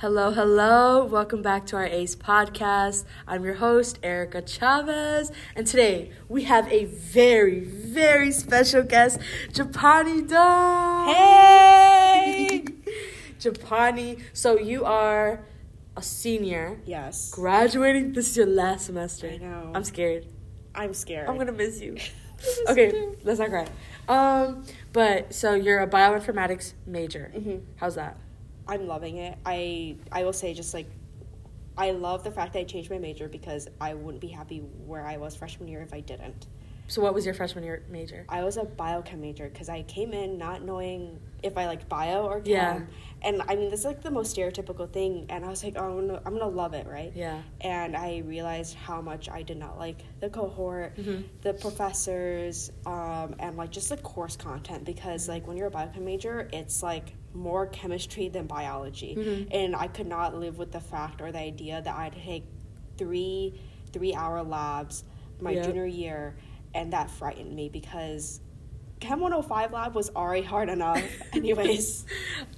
Hello, hello. Welcome back to our ACE podcast. I'm your host, Erica Chavez, and today we have a very, very special guest, Japani Doan. Hey! Japani, so you are a senior, yes. graduating. This is your last semester. I know. I'm scared. I'm scared. I'm gonna miss you. okay, let's not cry. Um, but so you're a bioinformatics major. Mhm. How's that? I'm loving it. I I will say just like I love the fact that I changed my major because I wouldn't be happy where I was freshman year if I didn't. So what was your freshman year major? I was a biochem major because I came in not knowing if I liked bio or chem. Yeah. And I mean, this is like the most stereotypical thing. And I was like, oh, I'm gonna, I'm gonna love it, right? Yeah. And I realized how much I did not like the cohort, Mhm. the professors, um, and like just the course content because like when you're a biochem major, it's like more chemistry than biology. Mhm. And I could not live with the fact or the idea that I'd take three three hour labs my Yeah. junior year and that frightened me because Chem 105 lab was already hard enough anyways.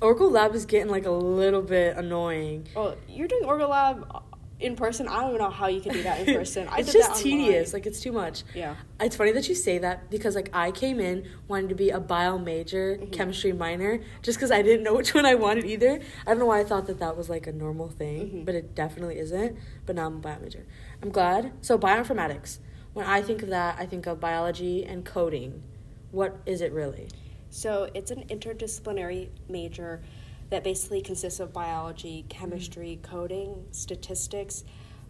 Orgo Lab is getting like a little bit annoying. well, you're doing Orgo lab in person. I don't even know how you can do that in person. I it's just tedious. Like it's too much. yeah. It's funny that you say that because like I came in wanting to be a bio major, Mm-hmm. chemistry minor, just because I didn't know which one I wanted either. I don't know why I thought that that was like a normal thing, Mhm. but it definitely isn't. But now I'm a bio major. I'm glad. So bioinformatics. When I think of that, I think of biology and coding. What is it really? So it's an interdisciplinary major that basically consists of biology, chemistry, coding, statistics.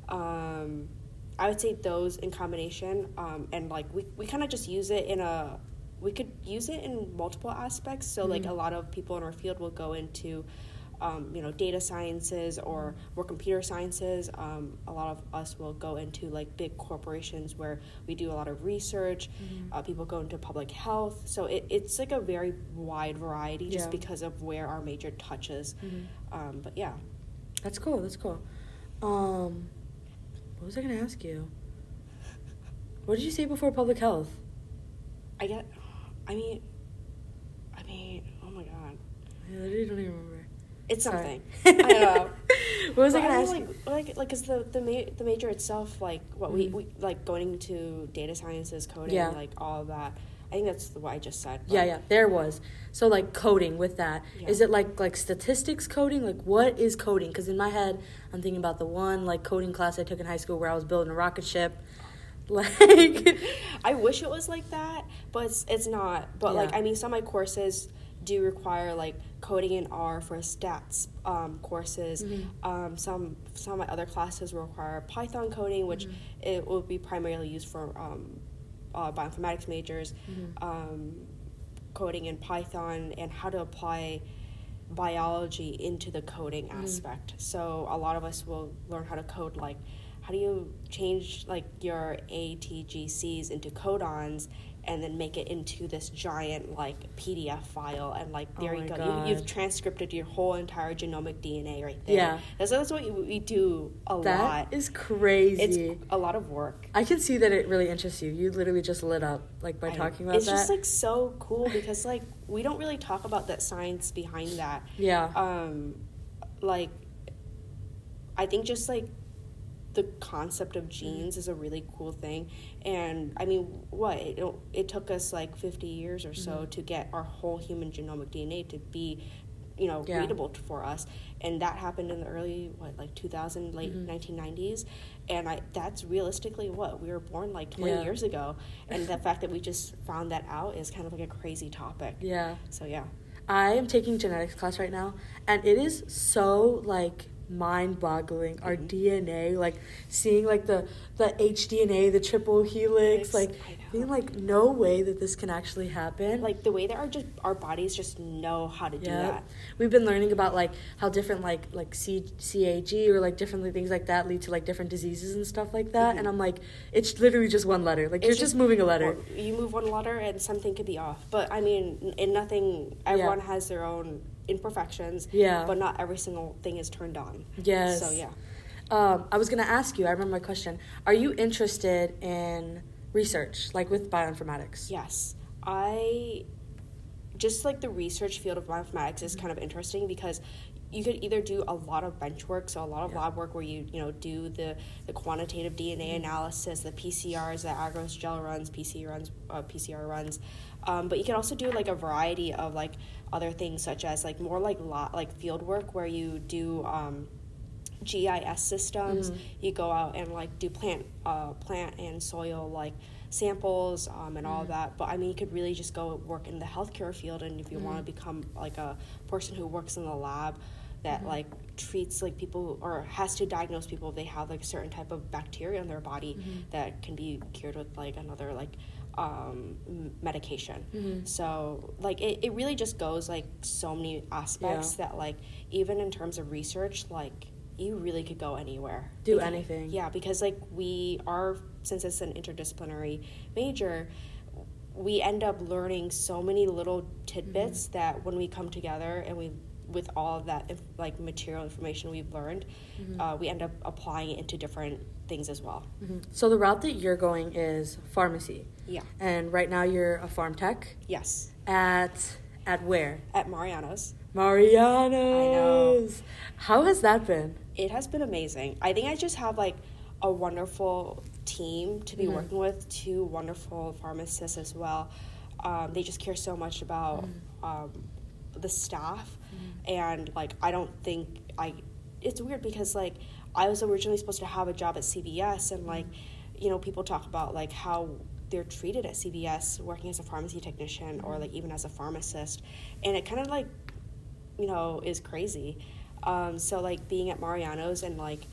Um, I would say those in combination, um, and like we, we kind of just use it in a we could use it in multiple aspects. So like a lot of people in our field will go into um, you know data sciences or more computer sciences. Um, a lot of us will go into like big corporations where we do a lot of research. Uh, people go into public health. So it, it's like a very wide variety just Yeah. because of where our major touches. Um, but yeah. That's cool. That's cool. Um, what was I gonna ask you? What did you say before public health? I get. I mean, I mean, oh my god, I literally don't even remember. It's something. I don't know. what was I gonna ask? like, like, like, cause the the ma- the major itself, like, what we, Mhm. we like going into data sciences, coding, Yeah. like all of that. I think that's what I just said. Yeah, yeah, there was. So like coding with that, is Yeah. it like like statistics coding? Like what is coding? Because in my head, I'm thinking about the one like coding class I took in high school where I was building a rocket ship. Like, I wish it was like that, but it's, it's not. But like, I mean, some of my courses do require like coding in R for stats um, courses. Mm-hmm. Um, some some of my other classes require Python coding, which Mm-hmm. it will be primarily used for um, uh, bioinformatics majors. Mm-hmm. Um, coding in Python and how to apply biology into the coding Mm-hmm. aspect. So a lot of us will learn how to code like how do you change like your ATGCs into codons and then make it into this giant like PDF file and like there Oh you go. You, you've God. transcripted your whole entire genomic DNA right there. Yeah. That's, that's what we- do a that lot. is crazy. It's a lot of work. I can see that it really interests you. You literally just lit up like by I- talking about it's that. It's just like so cool because like we don't really talk about that science behind that yeah. um like i think just like the concept of genes is a really cool thing and i mean what it, it took us like 50 years or so Mm-hmm. to get our whole human genomic dna to be you know Yeah. readable for us and that happened in the early what like 2000 late Mm-hmm. 1990s and i that's realistically what we were born like 20 Yeah. years ago and the fact that we just found that out is kind of like a crazy topic yeah. so yeah I am taking genetics class right now, and it is so like mind-boggling. Our mm-hmm. DNA, like seeing like the the HDNA, the triple helix, like being like, no way that this can actually happen. like the way that our just our bodies just know how to do that. we've been learning about like how different like like C, CAG or like different things like that lead to like different diseases and stuff like that. Mm-hmm. And I'm like, it's literally just one letter. Like you're It's just moving a letter. You move one letter and something could be off. But I mean, in nothing, everyone has their own imperfections. Yeah. But not every single thing is turned on. Yes. So yeah. Um, I was gonna ask you. I remember my question. Are you interested in research, like with bioinformatics? Yes. I just like the research field of bioinformatics is kind of interesting because you could either do a lot of bench work, so a lot of Yeah. lab work where you you know do the the quantitative DNA analysis, the PCRs, the agarose gel runs, PC runs, uh, PCR runs, um, but you can also do like a variety of like other things such as like more like lot like field work where you do. Um, GIS systems. You go out and like do plant, uh, plant and soil like samples um, and all of that. But I mean, you could really just go work in the healthcare field, and if you want to become like a person who works in the lab that like treats like people or has to diagnose people if they have like a certain type of bacteria in their body that can be cured with like another like um, medication. So like it, it really just goes like so many aspects that like even in terms of research like you really could go anywhere Do Because- anything. yeah because like we are since it's an interdisciplinary major we end up learning so many little tidbits Mm-hmm. that when we come together and we with all of that inf- like material information we've learned Mm-hmm. uh, we end up applying it into different things as well Mhm. So the route that you're going is pharmacy, yeah and right now you're a pharm tech yes at at where? at mariano's Mariano's. How has that been? it has been amazing. I think I just have like a wonderful team to be Mhm. working with, two wonderful pharmacists as well. Um, they just care so much about um, the staff, and like I don't think I. It's weird because like I was originally supposed to have a job at CVS, and like you know people talk about like how they're treated at CVS working as a pharmacy technician or like even as a pharmacist, and it kind of like you know is crazy um, so like being at mariano's and like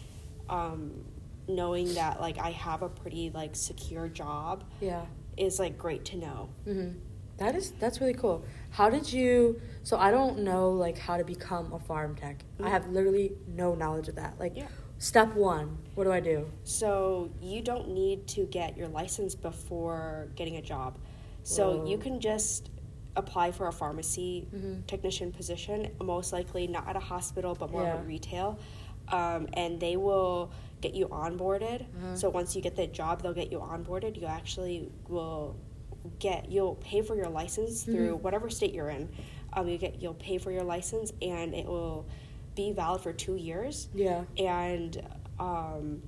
um, knowing that like i have a pretty like secure job Yeah. is like great to know hmm That is that's really cool. How did you? So I don't know like how to become a pharm tech. I have literally no knowledge of that. Like, Yeah. step one, what do I do? so you don't need to get your license before getting a job so Whoa. you can just apply for a pharmacy Mhm. technician position most likely not at a hospital but more of a retail um, and they will get you onboarded Uh-huh. so once you get the job they'll get you onboarded you actually will get you'll pay for your license through whatever state you're in um, you get you'll pay for your license and it will be valid for two years Yeah. and um,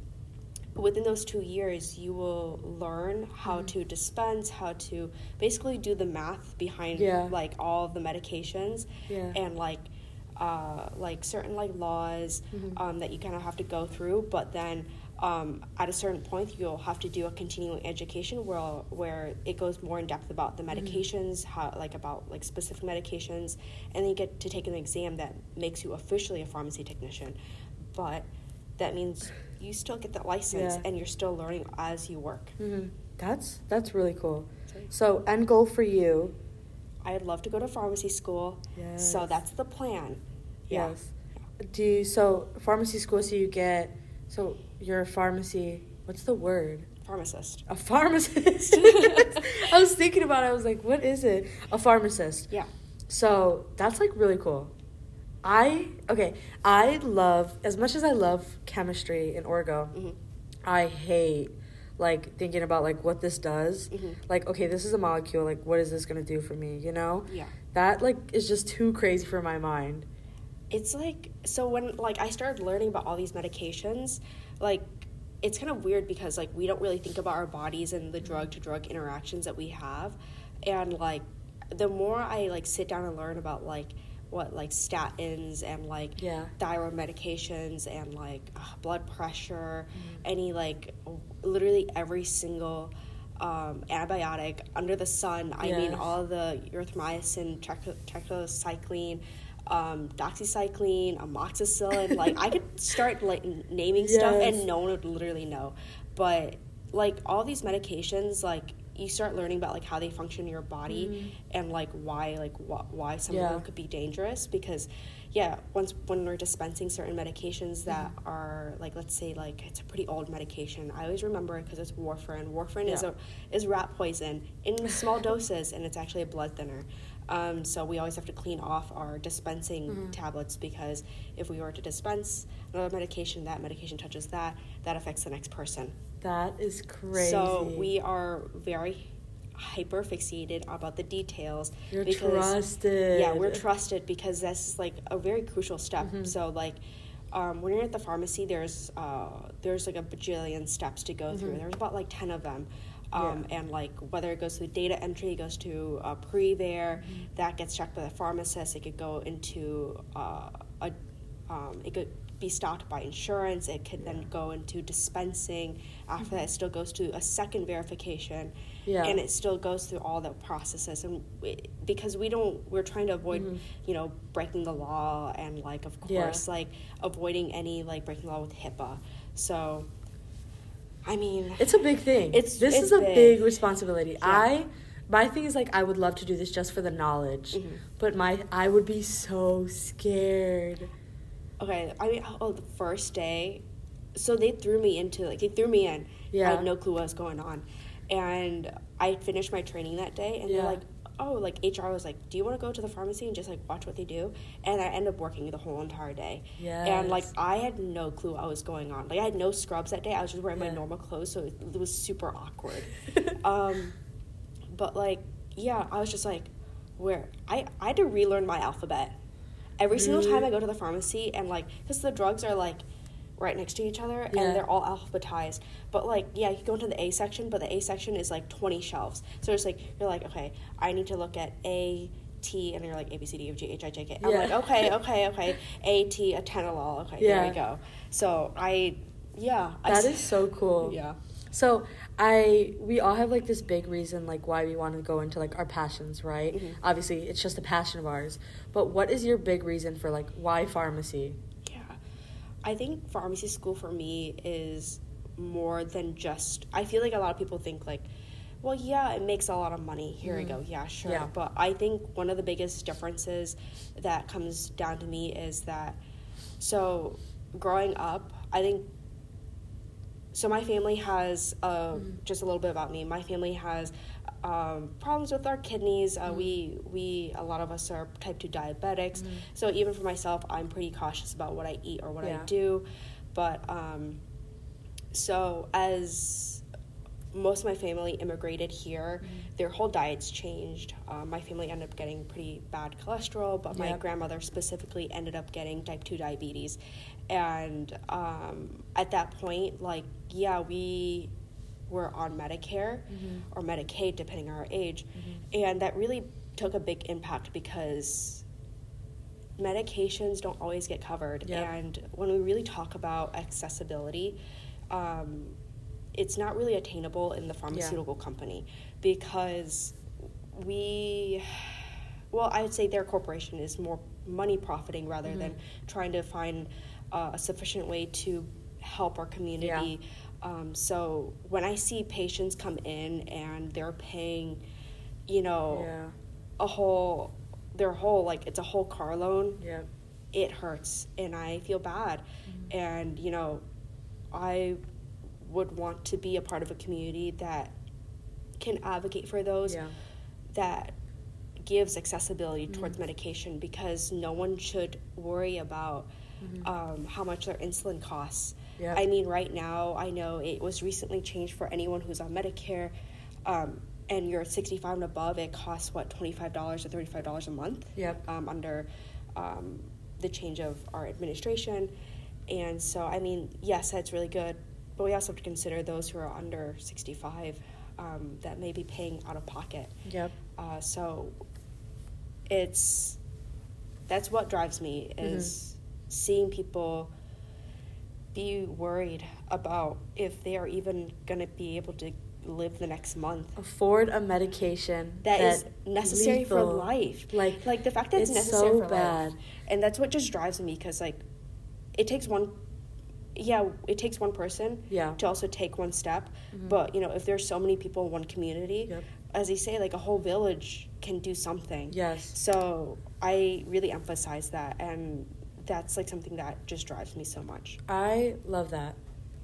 within those two years you will learn how to dispense how to basically do the math behind Yeah. like all the medications Yeah. and like uh, like certain like laws Mm-hmm. um, that you kind of have to go through but then um, at a certain point you'll have to do a continuing education where where it goes more in depth about the Mm-hmm. medications how like about like specific medications and then you get to take an exam that makes you officially a pharmacy technician but that means you still get that license Yeah. and you're still learning as you work hmm That's that's really cool. Sorry. So end goal for you. i'd love to go to pharmacy school so that's the plan yeah. Yes. Do you, so pharmacy school? So you get so you're a pharmacy. What's the word? pharmacist A pharmacist. I was thinking about it. I was like, what is it? A pharmacist. yeah So that's like really cool. I okay. I love as much as I love chemistry and orgo. Mhm. I hate like thinking about like what this does. Mhm. Like okay, this is a molecule. Like what is this gonna do for me? You know? yeah That like is just too crazy for my mind. it's like so when like i started learning about all these medications like it's kind of weird because like we don't really think about our bodies and the drug to drug interactions that we have. And like the more i like sit down and learn about like what like statins and like Yeah. thyroid medications and like uh, blood pressure any like literally every single um, antibiotic under the sun i mean all the erythromycin tetra- tetracycline um, doxycycline amoxicillin like i could start like n- naming stuff and no one would literally know but like all these medications like you start learning about like how they function in your body and like why like wh- why some. Yeah. of them could be dangerous because yeah once when we're dispensing certain medications that Mm-hmm. are like let's say like it's a pretty old medication i always remember it because it's warfarin warfarin is a is rat poison in small doses and it's actually a blood thinner um, so we always have to clean off our dispensing Mm-hmm. tablets because if we were to dispense another medication that medication touches that that affects the next person That is crazy. so we are very hyper fixated about the details. You're trusted. Yeah, we're trusted because that's like a very crucial step. Mm-hmm. So like. Um, when you're at the pharmacy, there's uh, there's like a bajillion steps to go through. There's about like ten of them, um, Mm-hmm. Yeah. and like whether it goes to data entry, it goes to uh, pre there, Mm-hmm. that gets checked by the pharmacist. It could go into uh, a, um, it could be stocked by insurance. It could then go into dispensing. After that, it still goes to a second verification, Yeah. and it still goes through all the processes. And we, because we don't, we're trying to avoid, you know, breaking the law and like of Mm-hmm. Yeah. course like avoiding any like breaking the law with HIPAA. So, I mean, It's a big thing. It's- this it's is a big. big, responsibility. I my thing is like I would love to do this just for the knowledge, Mm-hmm. but my I would be so scared. Okay, I mean, oh, the first day, so they threw me into like they threw me in. Yeah, I Yeah. had no clue what was going on, and I finished my training that day, and Yeah. they're like, "Oh, like HR was like, do you want to go to the pharmacy and just like watch what they do?" And I ended up working the whole entire day. Yeah. And like I had no clue what was going on. Like I had no scrubs that day. I was just wearing my normal clothes, so it, it was super awkward. um, but like, yeah, I was just like, where I I had to relearn my alphabet every single time I go to the pharmacy and like because the drugs are like right next to each other Yeah. and they're all alphabetized. But like yeah, you go into the A section, but the A section is like twenty shelves. So it's like you're like okay, I need to look at A. T and you're like A B C D E F G H I J K. I'm Yeah. like okay, okay, okay. A T atenolol. Okay, there Yeah. we go. So I, yeah, I That s- is so cool. yeah. So I we all have like this big reason like why we want to go into like our passions, right? Mhm. Obviously, it's just a passion of ours. But what is your big reason for like why pharmacy? I think pharmacy school for me is more than just I feel like a lot of people think like well yeah it makes a lot of money. Here we go. Yeah sure. Yeah. but I think one of the biggest differences that comes down to me is that so growing up I think so my family has uh, just a little bit about me. My family has um, problems with our kidneys. Uh, we we a lot of us are type 2 diabetics. So even for myself i'm pretty cautious about what i eat or what Yeah. i do. But um, so as most of my family immigrated here their whole diets changed. Um, my family ended up getting pretty bad cholesterol but my Yep. grandmother specifically ended up getting type 2 diabetes. And um, at that point like yeah we were on medicare or medicaid depending on our age. And that really took a big impact because medications don't always get covered. Yep. and when we really talk about accessibility um, it's not really attainable in the pharmaceutical company because we well i would say their corporation is more money profiting rather than trying to find uh, a sufficient way to help our community um, so when i see patients come in and they're paying you know Yeah. a whole their whole like it's a whole car loan Yeah. it hurts and I feel bad. Mm-hmm. And, you know, I would want to be a part of a community that can advocate for those Yeah. that gives accessibility Mm-hmm. towards medication because no one should worry about um, how much their insulin costs. Mm-hmm. Yeah. I mean, right now, I know it was recently changed for anyone who's on Medicare. Um, and you're 65 and above, it costs what $25 or $35 a month Yep. um, under um, the change of our administration. And so, I mean, yes, that's really good, but we also have to consider those who are under 65 um, that may be paying out of pocket. Yep. Uh, so, it's that's what drives me is seeing people be worried about if they are even going to be able to live the next month Afford a medication that is necessary for life. Like, like the fact that it's, it's necessary so for bad. life, and that's what just drives me because like it takes one. Yeah, it takes one person Yeah. to also take one step. Mm-hmm. But you know, if there's so many people in one community, Yep. as they say, like a whole village can do something. Yes. So I really emphasize that, and that's like something that just drives me so much. I love that.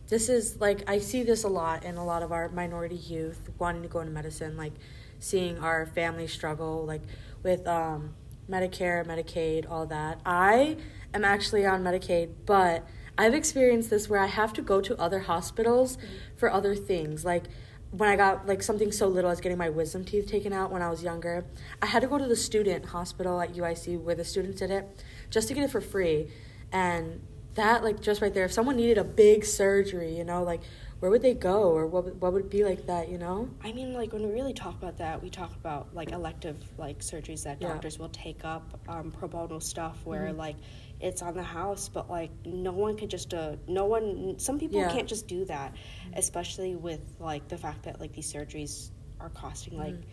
This is like I see this a lot in a lot of our minority youth wanting to go into medicine, like seeing our family struggle like with um, Medicare, Medicaid, all that. I am actually on Medicaid, but I've experienced this where I have to go to other hospitals for other things. Like when I got like something so little as getting my wisdom teeth taken out when I was younger, I had to go to the student hospital at UIC where the students did it just to get it for free. And that like just right there, if someone needed a big surgery, you know, like where would they go or what would- what would it be like that, you know? I mean, like when we really talk about that, we talk about like elective like surgeries that Yeah. doctors will take up, um, pro bono stuff where Mhm. like it's on the house, but like no one could just uh, no one. Some people Yeah. can't just do that, especially with like the fact that like these surgeries are costing like, Mhm.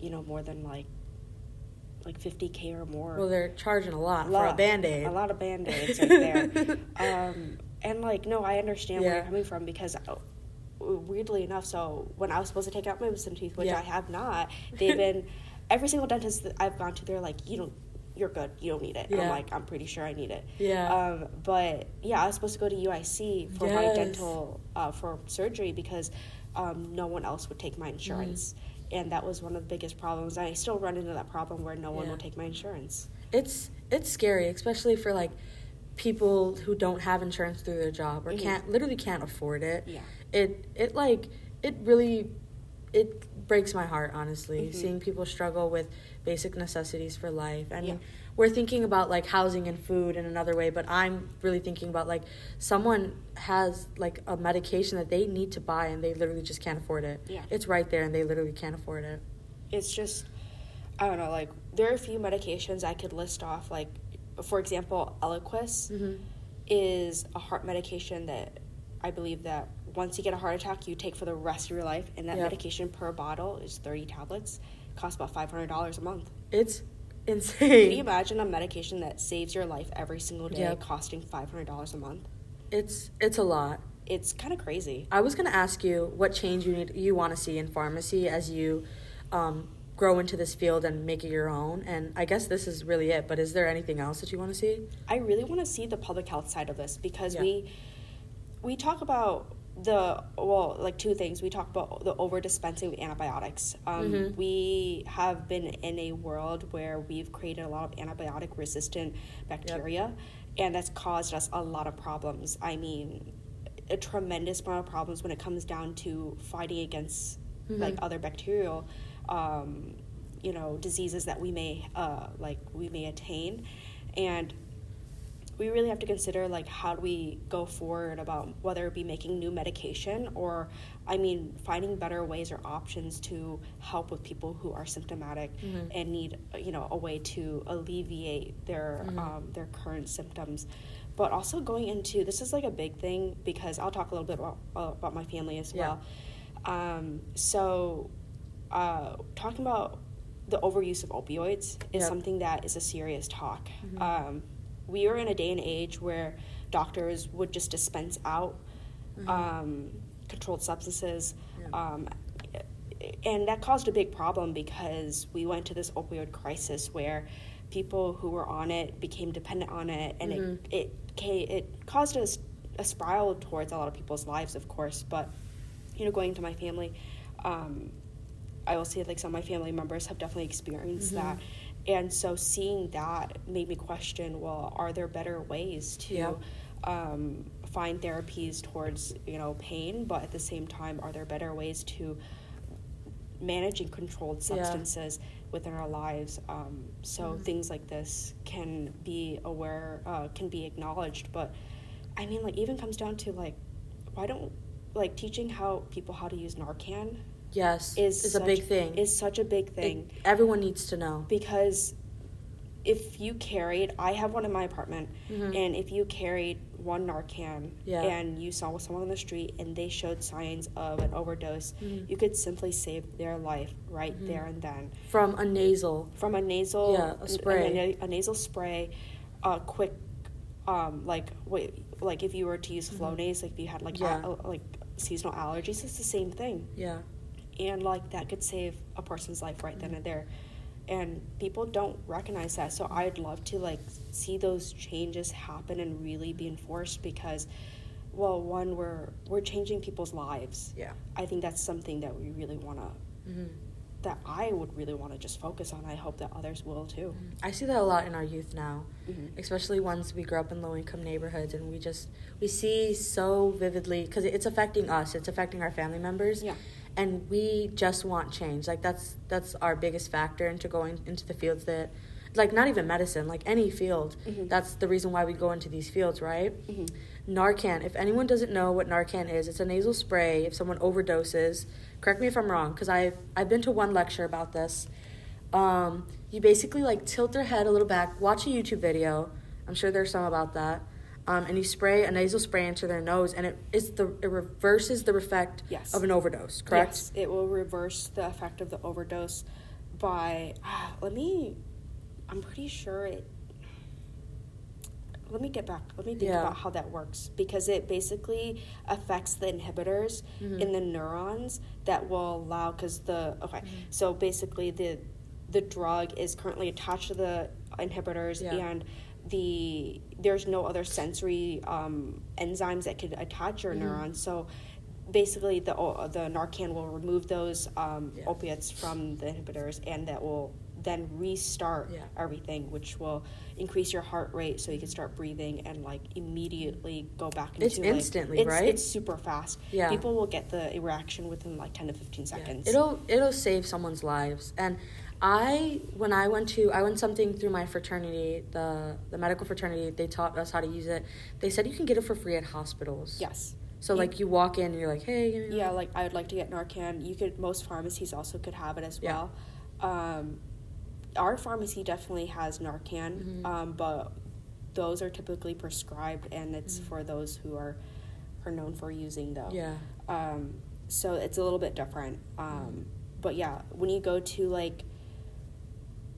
you know, more than like like fifty k or more. Well, they're charging a lot, for a lot- band-aid. A lot of band aids right there. um, and like, no, I understand where Yeah. you're coming from because uh, weirdly enough, so when I was supposed to take out my wisdom teeth, which Yeah. I have not, they've been every single dentist that I've gone to, they're like, you don't. You're good. You don't need it. And I'm like, I'm pretty sure I need it. Yeah. Um, but yeah, I was supposed to go to UIC for my dental uh, for surgery because um, no one else would take my insurance, Mm. And that was one of the biggest problems. I still run into that problem where no one Yeah. will take my insurance. it's it's scary, especially for like people who don't have insurance through their job or Mhm. can't literally can't afford it. Yeah. It it like it really it breaks my heart honestly Mhm. seeing people struggle with basic necessities for life. I mean, Yeah. We're thinking about like housing and food in another way, but I'm really thinking about like someone has like a medication that they need to buy and they literally just can't afford it. Yeah. It's right there and they literally can't afford it. it's just I don't know, like there are a few medications I could list off, like for example, Eliquis Mhm. is a heart medication that I believe that once you get a heart attack, you take for the rest of your life, and that Yep. medication per bottle is thirty tablets, costs about five hundred dollars a month. It's Can you imagine a medication that saves your life every single day, Yep. costing five hundred dollars a month? It's it's a lot. It's kind of crazy. I was gonna ask you what change you need you want to see in pharmacy as you um, grow into this field and make it your own. And I guess this is really it. But is there anything else that you want to see? I really want to see the public health side of this because Yeah. we we talk about the well like two things. We talk about the over dispensing of antibiotics. Um, Mhm. we have been in a world where we've created a lot of antibiotic resistant bacteria and that's caused us a lot of problems. I mean a tremendous amount of problems when it comes down to fighting against like Mhm. other bacterial um, you know diseases that we may uh, like we may attain. And we really have to consider like how do we go forward about whether it be making new medication or i mean finding better ways or options to help with people who are symptomatic Mhm. and need you know a way to alleviate their Mhm. um, their current symptoms but also going into this is like a big thing because i'll talk a little bit about, uh, about my family as Yeah. well um, so uh, talking about the overuse of opioids is Yep. something that is a serious talk Mhm. um, we were in a day and age where doctors would just dispense out Mhm. um, controlled substances. Yeah. Um, and that caused a big problem because we went to this opioid crisis where people who were on it became dependent on it, and Mhm. it it it caused a, a spiral towards a lot of people's lives, of course. But you know, going to my family, um, I will say like some of my family members have definitely experienced Mhm. that, and so seeing that made me question: Well, are there better ways to Yeah. um, find therapies towards you know pain, but at the same time, are there better ways to managing controlled Yeah. substances within our lives? Um, so Mhm. things like this can be aware, uh, can be acknowledged. But I mean, like even comes down to like, why don't like teaching how people how to use Narcan Yes, is is a big thing. Is such a big It- thing everyone needs to know. because if you carried, I have one in my apartment, Mhm. and if you carried one Narcan Yeah. and you saw someone on the street and they showed signs of an overdose, Mhm. you could simply save their life right Mhm. there and then From a nasal. from a nasal Yeah, a spray. a, a nasal spray, a quick, um, like wait, like if you were to use Mhm. Flonase, like if you had like Yeah. a- like seasonal allergies, it's the same thing Yeah. And like that could save a person's life right then and there and people don't recognize that so i'd love to like see those changes happen and really be enforced because well one we're we're changing people's lives Yeah. i think that's something that we really want to hmm that i would really want to just focus on i hope that others will too I see that a lot in our youth now. Mhm. especially once we grow up in low income neighborhoods and we just we see so vividly because it's affecting us it's affecting our family members Yeah. And we just want change. Like that's that's our biggest factor into going into the fields that like not even medicine, like any field. Mhm. That's the reason why we go into these fields, right? Mhm. Narcan. If anyone doesn't know what Narcan is, it's a nasal spray. If someone overdoses, correct me if I'm wrong, because I've I've been to one lecture about this. Um, you basically like tilt their head a little back, watch a YouTube video. I'm sure there's some about that. Um, and you spray a nasal spray into their nose, and it is the it reverses the effect Yes. of an overdose. Correct? Yes, it will reverse the effect of the overdose by. ah, let me. I'm pretty sure it. Let me get back. Let me think Yeah. about how that works because it basically affects the inhibitors Mhm. in the neurons that will allow. Because the okay, so basically the the drug is currently attached to the inhibitors Yeah. and the there's no other sensory um, enzymes that could attach your neurons. So basically, the the Narcan will remove those um, Yeah. opiates from the inhibitors, and that will then restart Yeah. everything, which will increase your heart rate so you can start breathing and like immediately go back into It's like, instantly, it's, right? It's super fast. Yeah. people will get the reaction within like ten to fifteen Yeah. seconds. It'll it'll save someone's lives. And I when I went to I went something through my fraternity, the the medical fraternity, they taught us how to use it. They said you can get it for free at hospitals. yes. So You- like you walk in and you're like, "Hey, give me Yeah, like I would like to get Narcan. You could most pharmacies also could have it as Yeah. well. Um, our pharmacy definitely has Narcan, Mhm. um, but those are typically prescribed, and it's Mhm. for those who are are known for using though. Yeah. Um, so it's a little bit different. Um, Mm-hmm. But yeah, when you go to like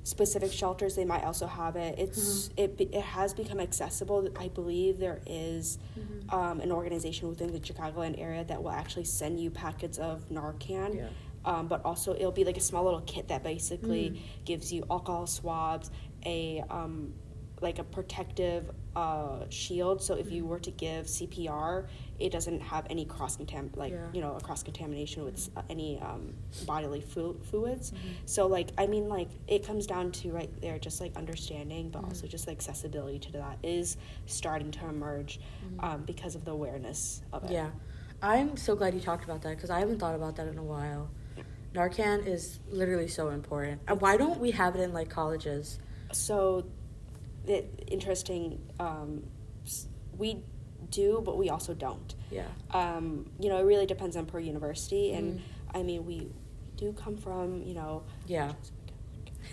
specific shelters, they might also have it. It's Mm-hmm. it it has become accessible. I believe there is Mhm. um, an organization within the Chicagoland area that will actually send you packets of Narcan. Yeah. Um, but also, it'll be like a small little kit that basically Mm. gives you alcohol swabs, a um, like a protective uh, shield. So if you Mm. were to give CPR, it doesn't have any cross contam like Yeah. you know a cross contamination with any um, bodily flu- fluids. Mhm. So like I mean like it comes down to right there just like understanding, but Mhm. also just the accessibility to that is starting to emerge Mhm. um, because of the awareness of it. Yeah. I'm so glad you talked about that because I haven't thought about that in a while. Narcan is literally so important. And why don't we have it in like colleges? So, it, interesting. Um, we do, but we also don't. Yeah. Um, you know, it really depends on per university, and Mhm. I mean, we do come from you know. Yeah.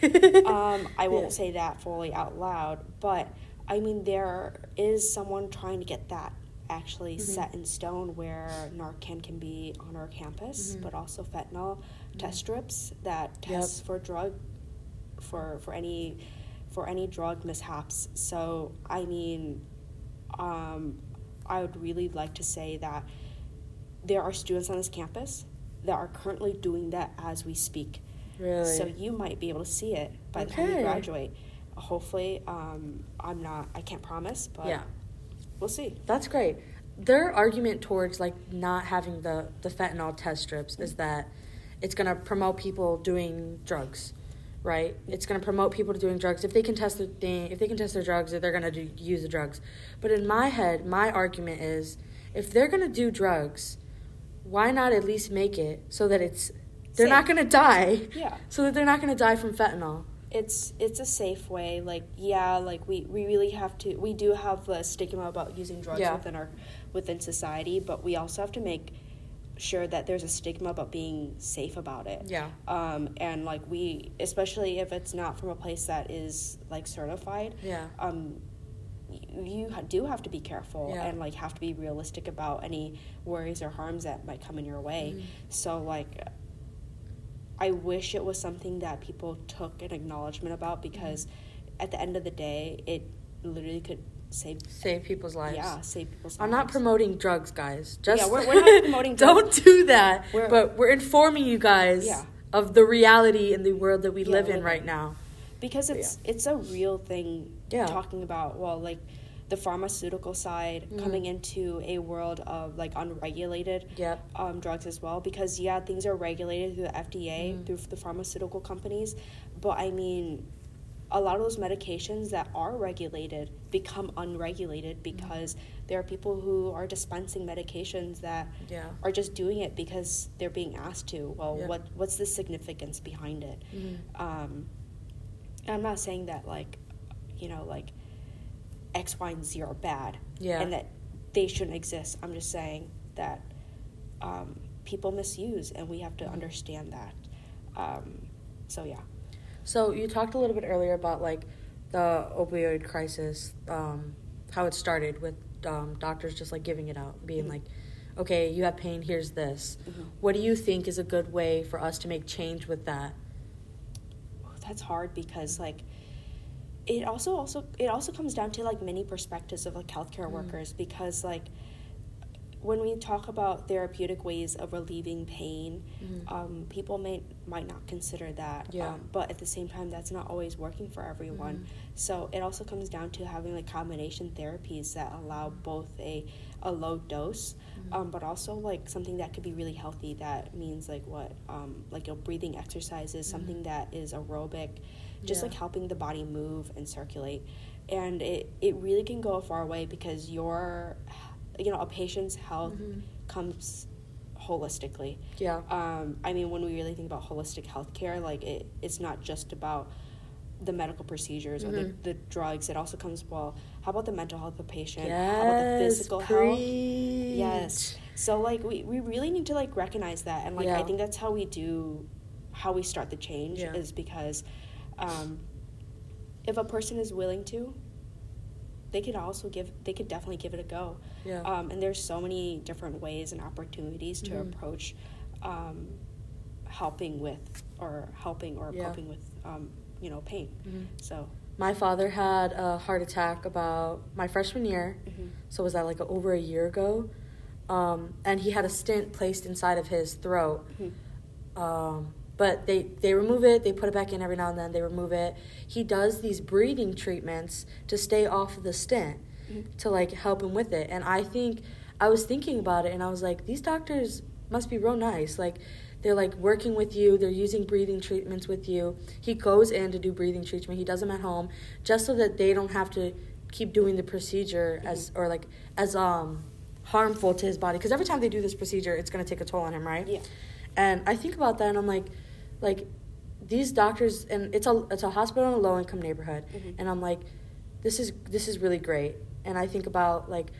um, I won't Yeah. say that fully out loud, but I mean, there is someone trying to get that actually Mhm. set in stone where Narcan can be on our campus, Mhm. but also fentanyl test strips that Yep. test for drug for for any for any drug mishaps. So I mean, um, I would really like to say that there are students on this campus that are currently doing that as we speak. Really? So you might be able to see it by the time you Okay. graduate. Hopefully, um, I'm not. I can't promise, but yeah. we'll see. That's great. Their argument towards like not having the the fentanyl test strips is that it's going to promote people doing drugs, right? It's going to promote people to doing drugs if they can test their thing, if they can test their drugs, they're going to do, use the drugs. But in my head, my argument is if they're going to do drugs, why not at least make it so that it's they're Safe. not going to die, Yeah, so that they're not going to die from fentanyl. it's it's a safe way. Like yeah, like we, we really have to. We do have the stigma about using drugs Yeah. within our within society, but we also have to make sure that there's a stigma about being safe about it. Yeah. Um, and like we, especially if it's not from a place that is like certified, Yeah. um, you do have to be careful Yeah. and like have to be realistic about any worries or harms that might come in your way. Mhm. So like, I wish it was something that people took an acknowledgement about because Mm-hmm. at the end of the day, it literally could save. Save people's lives. Yeah, save people's lives. I'm not promoting drugs, guys. Just Yeah, we're- we're not promoting Don't do that. We're- but we're informing you guys Yeah. of the reality in the world that we Yeah, live in right now. because it's it's a real thing Yeah. talking about well like the pharmaceutical side Mhm. coming into a world of like unregulated Yep. um, drugs as well because yeah things are regulated through the FDA Mhm. through the pharmaceutical companies but I mean a lot of those medications that are regulated become unregulated because there are people who are dispensing medications that Yeah. are just doing it because they're being asked to. Well, Yeah. what what's the significance behind it? Mhm. Um, I'm not saying that like, you know, like X, Y, and Z are bad, Yeah. and that they shouldn't exist. I'm just saying that um, people misuse, and we have to understand that. Um, so yeah. So you talked a little bit earlier about like the opioid crisis, um, how it started with um, doctors just like giving it out, being Mhm. like, "Okay, you have pain. Here's this." Mhm. What do you think is a good way for us to make change with that? that's hard because like it also also it also comes down to like many perspectives of like healthcare Mm. workers because like when we talk about therapeutic ways of relieving pain Mhm. um, people may might not consider that Yeah. um, but at the same time that's not always working for everyone Mhm. so it also comes down to having like combination therapies that allow both a a low dose Mhm. um, but also like something that could be really healthy that means like what um, like know, breathing exercises something that is aerobic just Yeah. like helping the body move and circulate and it, it really can go a far way because your you know a patient's health Mhm. comes holistically Yeah. um, I mean, when we really think about holistic healthcare, like it, it's not just about the medical procedures or the, Mhm. the drugs. It also comes well. How about the mental health of the patient? Yes. How about the physical health? Yes. So like we, we really need to like recognize that, and like I think that's how we do, how we start the change Yeah. is because, um, if a person is willing to, they could also give. They could definitely give it a go. Yeah. Um, and there's so many different ways and opportunities to Mhm. approach um, helping with or helping or Yeah. coping with um, you know pain. Mhm. So My father had a heart attack about my freshman year. mhm. So was that like over a year ago? Um, and he had a stent placed inside of his throat. Mhm. Um, but they, they remove it, they put it back in every now and then, they remove it. He does these breathing treatments to stay off of the stent. To like help him with it. And I think I was thinking about it and I was like, these doctors must be real nice. Like they're like working with you, they're using breathing treatments with you. He goes in to do breathing treatment, he does them at home just so that they don't have to keep doing the procedure as or like as um harmful to his body because every time they do this procedure it's going to take a toll on him, right? Yeah. And I think about that and I'm like like these doctors and it's a it's a hospital in a low income neighborhood Mhm. and I'm like this is this is really great and I think about like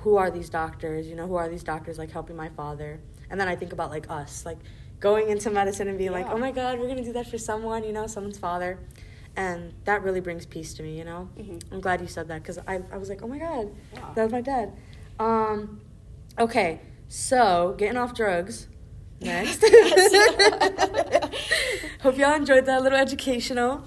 who are these doctors you know who are these doctors like helping my father? And then I think about like us like going into medicine and being like oh my god we're gonna do that for someone you know someone's father. And that really brings peace to me you know? Mhm. I'm glad you said that because I, I was like oh my god Yeah. that was my dad. Um okay so getting off drugs next. Hope y'all enjoyed that little educational.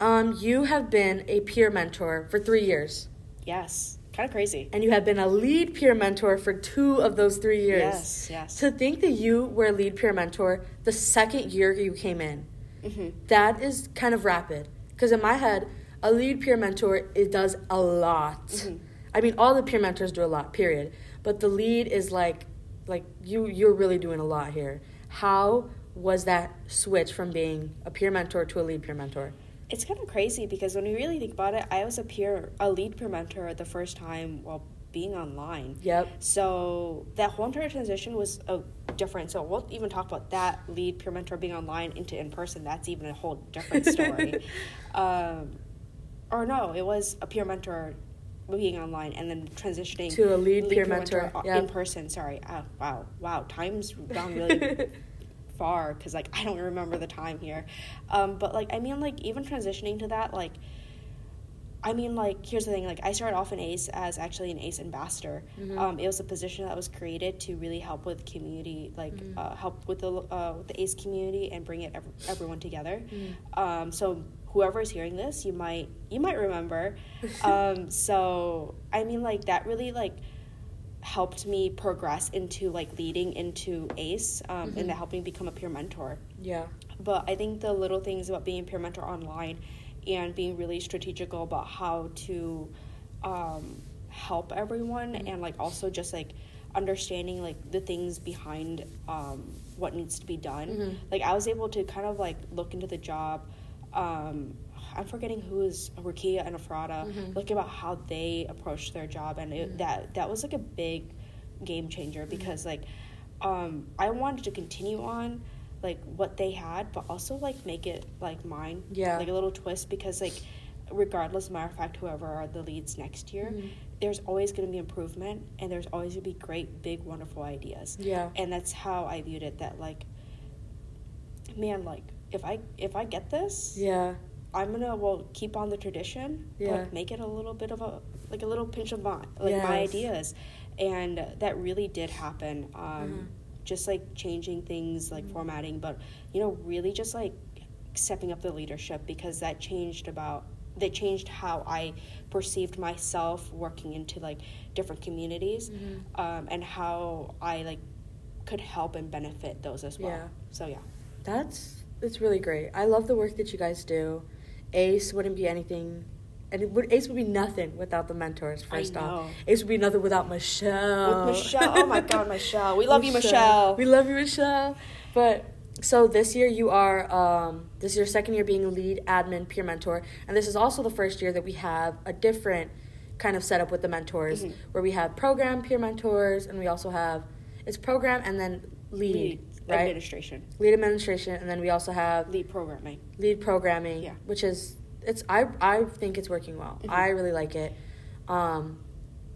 Um, you have been a peer mentor for three years, Yes. Kind of crazy. and you have been a lead peer mentor for two of those three years. Yes. Yes. To think that you were a lead peer mentor the second year you came in, Mhm. that is kind of rapid. Because in my head, a lead peer mentor it does a lot. Mhm. I mean, all the peer mentors do a lot. Period. But the lead is like, like you you're really doing a lot here. How was that switch from being a peer mentor to a lead peer mentor? It's kind of crazy because when you really think about it, I was a peer, a lead peer mentor the first time while being online. Yep. So that whole entire transition was a different. So we'll even talk about that lead peer mentor being online into in person. That's even a whole different story. um, or no, it was a peer mentor being online and then transitioning To a lead peer mentor, uh, yeah. in person. Sorry. Uh, wow. Wow. Time's gone really far because like I don't remember the time here. Um, but like I mean like even transitioning to that like I mean like here's the thing like I started off in ACE as actually an ACE ambassador. Mhm. Um, it was a position that was created to really help with community like Mhm. uh, help with the uh, with the ACE community and bring it ev- everyone together. Mhm. Um, so whoever is hearing this, you might you might remember. um, so I mean like that really like helped me progress into like leading into ACE um, Mhm. and that helped me become a peer mentor. Yeah. But I think the little things about being a peer mentor online and being really strategical about how to um, help everyone Mhm. and like also just like understanding like the things behind um, what needs to be done. Mhm. Like I was able to kind of like look into the job. Um, I'm forgetting who is Rukia and Afrada. Mhm. Looking about how they approached their job, and it, Mhm. that that was like a big game changer because like um, I wanted to continue on like what they had, but also like make it like mine. Yeah. like a little twist because like regardless, matter of fact, whoever are the leads next year, Mhm. there's always going to be improvement, and there's always going to be great, big, wonderful ideas Yeah. and that's how I viewed it. That like, man, like if I if I get this, Yeah. I'm gonna well keep on the tradition, Yeah. but make it a little bit of a like a little pinch of my like my ideas, and that really did happen. Um, Mhm. Just like changing things, like Mhm. formatting, but you know, really just like stepping up the leadership because that changed about that changed how I perceived myself working into like different communities Mhm. um, and how I like could help and benefit those as well. Yeah. So yeah. That's it's really great. I love the work that you guys do. Ace wouldn't be anything, and it would, Ace would be nothing without the mentors. First off. Ace would be nothing without Michelle. With Michelle, oh my God, Michelle, we love you, Michelle. We love you, Michelle. But so this year you are um, this is your second year being a lead admin peer mentor, and this is also the first year that we have a different kind of setup with the mentors, Mhm. where we have program peer mentors, and we also have it's program and then lead, lead right? administration, lead administration, and then we also have lead programming. lead programming, Yeah. which is it's I I think it's working well. Mhm. I really like it. Um,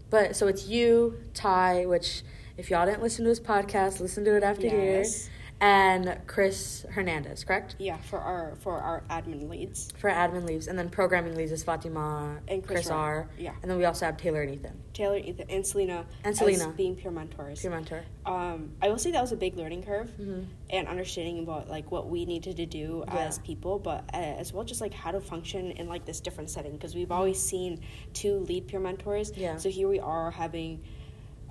but so it's you, Ty, which if y'all didn't listen to his podcast, listen to it after here, Yes. And Chris Hernandez, correct? Yeah, for our for our admin leads For admin leads, and then programming leads is Fatima and Chris, Chris, R. Yeah, and then we also have Taylor and Ethan, Taylor, Ethan, and Selena. And Selena. being peer mentors. peer mentor. Um, I will say that was a big learning curve. hmm and understanding about like what we needed to do Yeah. as people but uh, as well just like how to function in like this different setting because we've always seen two lead peer mentors Yeah. so here we are having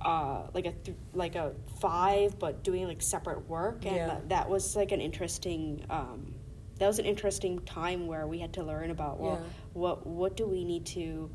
uh, like a th- like a five but doing like separate work and Yeah. that, that was like an interesting um, that was an interesting time where we had to learn about well Yeah. what what do we need to